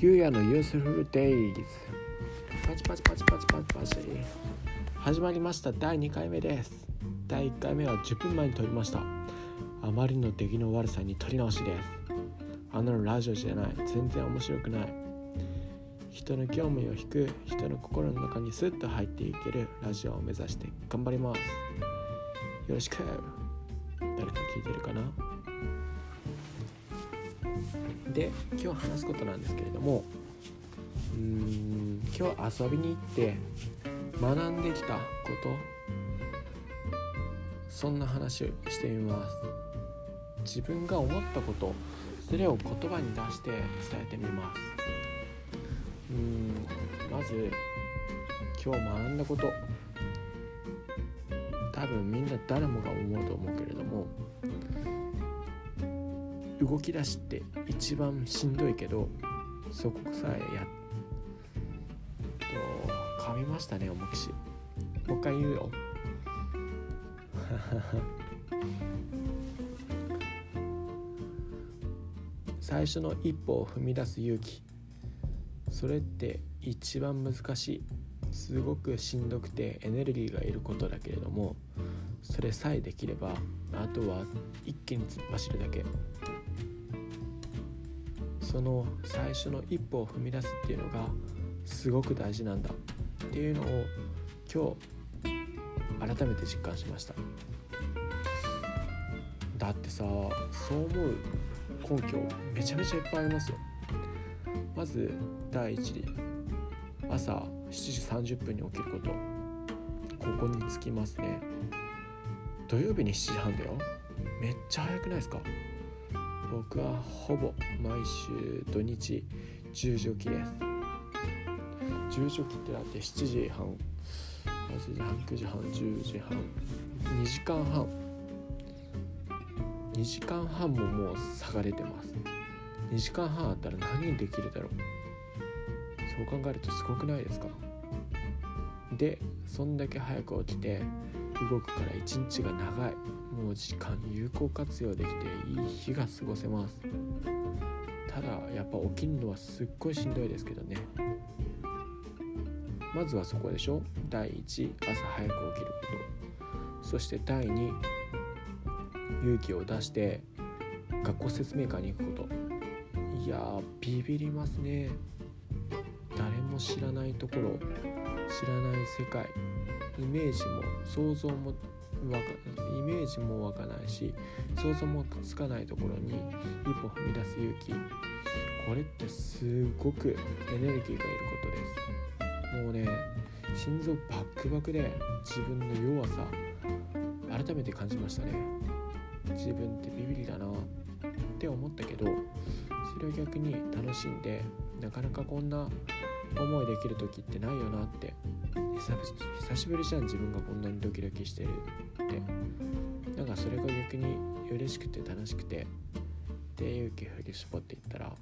ゆうやのユースフルデイズ。パチパチパチパチパチパチ。始まりました。第2回目です。第1回目は10分前に撮りました。あまりの出来の悪さに撮り直しです。あのラジオじゃない。全然面白くない。人の興味を引く。人の心の中にスッと入っていける。ラジオを目指して頑張ります。よろしく。誰か聞いてるかな？で今日話すことなんですけれどもうん今日遊びに行って学んできたことそんな話をしてみます。自分が思ったことそれを言葉に出して伝えてみます。うんまず今日学んだこと。多分みんな誰もが思うと思うけれども動き出しって一番しんどいけどそこさえやっと噛みましたね重きし。もう一回言うよ。最初の一歩を踏み出す勇気。それって一番難しい。すごくしんどくてエネルギーがいることだけれどもそれさえできればあとは一気に突っ走るだけ。その最初の一歩を踏み出すっていうのがすごく大事なんだっていうのを今日改めて実感しました。だってさそう思う根拠めちゃめちゃいっぱいありますよ。まず第一に朝7時30分に起きること。ここにつきますね。土曜日に7時半だよ。めっちゃ早くないですか？僕はほぼ毎週土日10時起きです。10時起きってだって7時半8時半9時半10時半2時間半。2時間半ももう差が出てます。2時間半あったら何できるだろう。そう考えるとすごくないですか？でそんだけ早く起きて動くから一日が長い。もう時間有効活用できていい日が過ごせます。ただやっぱ起きるのはすっごいしんどいですけどね。まずはそこでしょ。第1朝早く起きること。そして第2勇気を出して学校説明会に行くこと。いやービビりますね。誰も知らないところ知らない世界。イメージも想像もわかイメージも湧かないし想像もつかないところに一歩踏み出す勇気。これってすごくエネルギーがいることです。もうね心臓バックバクで自分の弱さ改めて感じましたね。自分ってビビりだなって思ったけどそれを逆に楽しんでなかなかこんな思いできる時ってないよなって。久しぶりじゃん自分がこんなにドキドキしてるって。なんかそれが逆に嬉しくて楽しくて。で勇気振り絞っていったら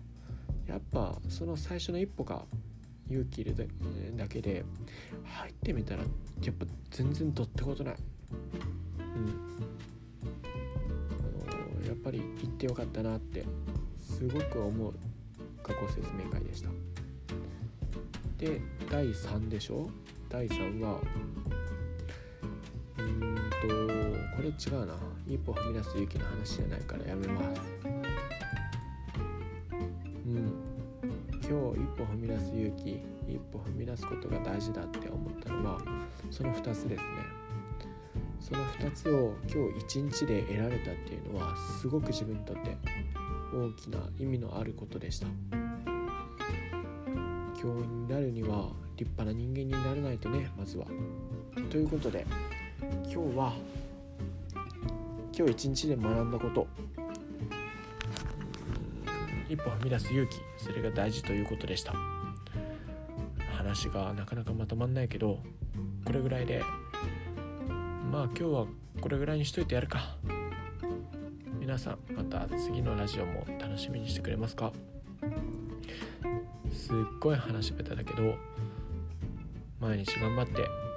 やっぱその最初の一歩が勇気いるだけで入ってみたらやっぱ全然どってことない。うん。あのやっぱり行ってよかったなってすごく思う学校説明会でした。で第3でしょ？第3はうんとこれ違うな。一歩踏み出す勇気の話じゃないからやめます。うん。今日一歩踏み出す勇気一歩踏み出すことが大事だって思ったのはその2つですね。その2つを今日一日で得られたっていうのはすごく自分にとって大きな意味のあることでした。教員になるには立派な人間になれないとねまずは。ということで今日は今日一日で学んだこと。一歩踏み出す勇気それが大事ということでした。話がなかなかまとまんないけどこれぐらいでまあ今日はこれぐらいにしといてやるか。皆さんまた次のラジオも楽しみにしてくれますか？すっごい話下手だけど毎日頑張って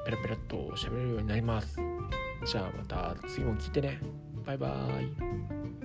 ペラペラっと喋れるようになります。じゃあまた次も聞いてね。バイバーイ。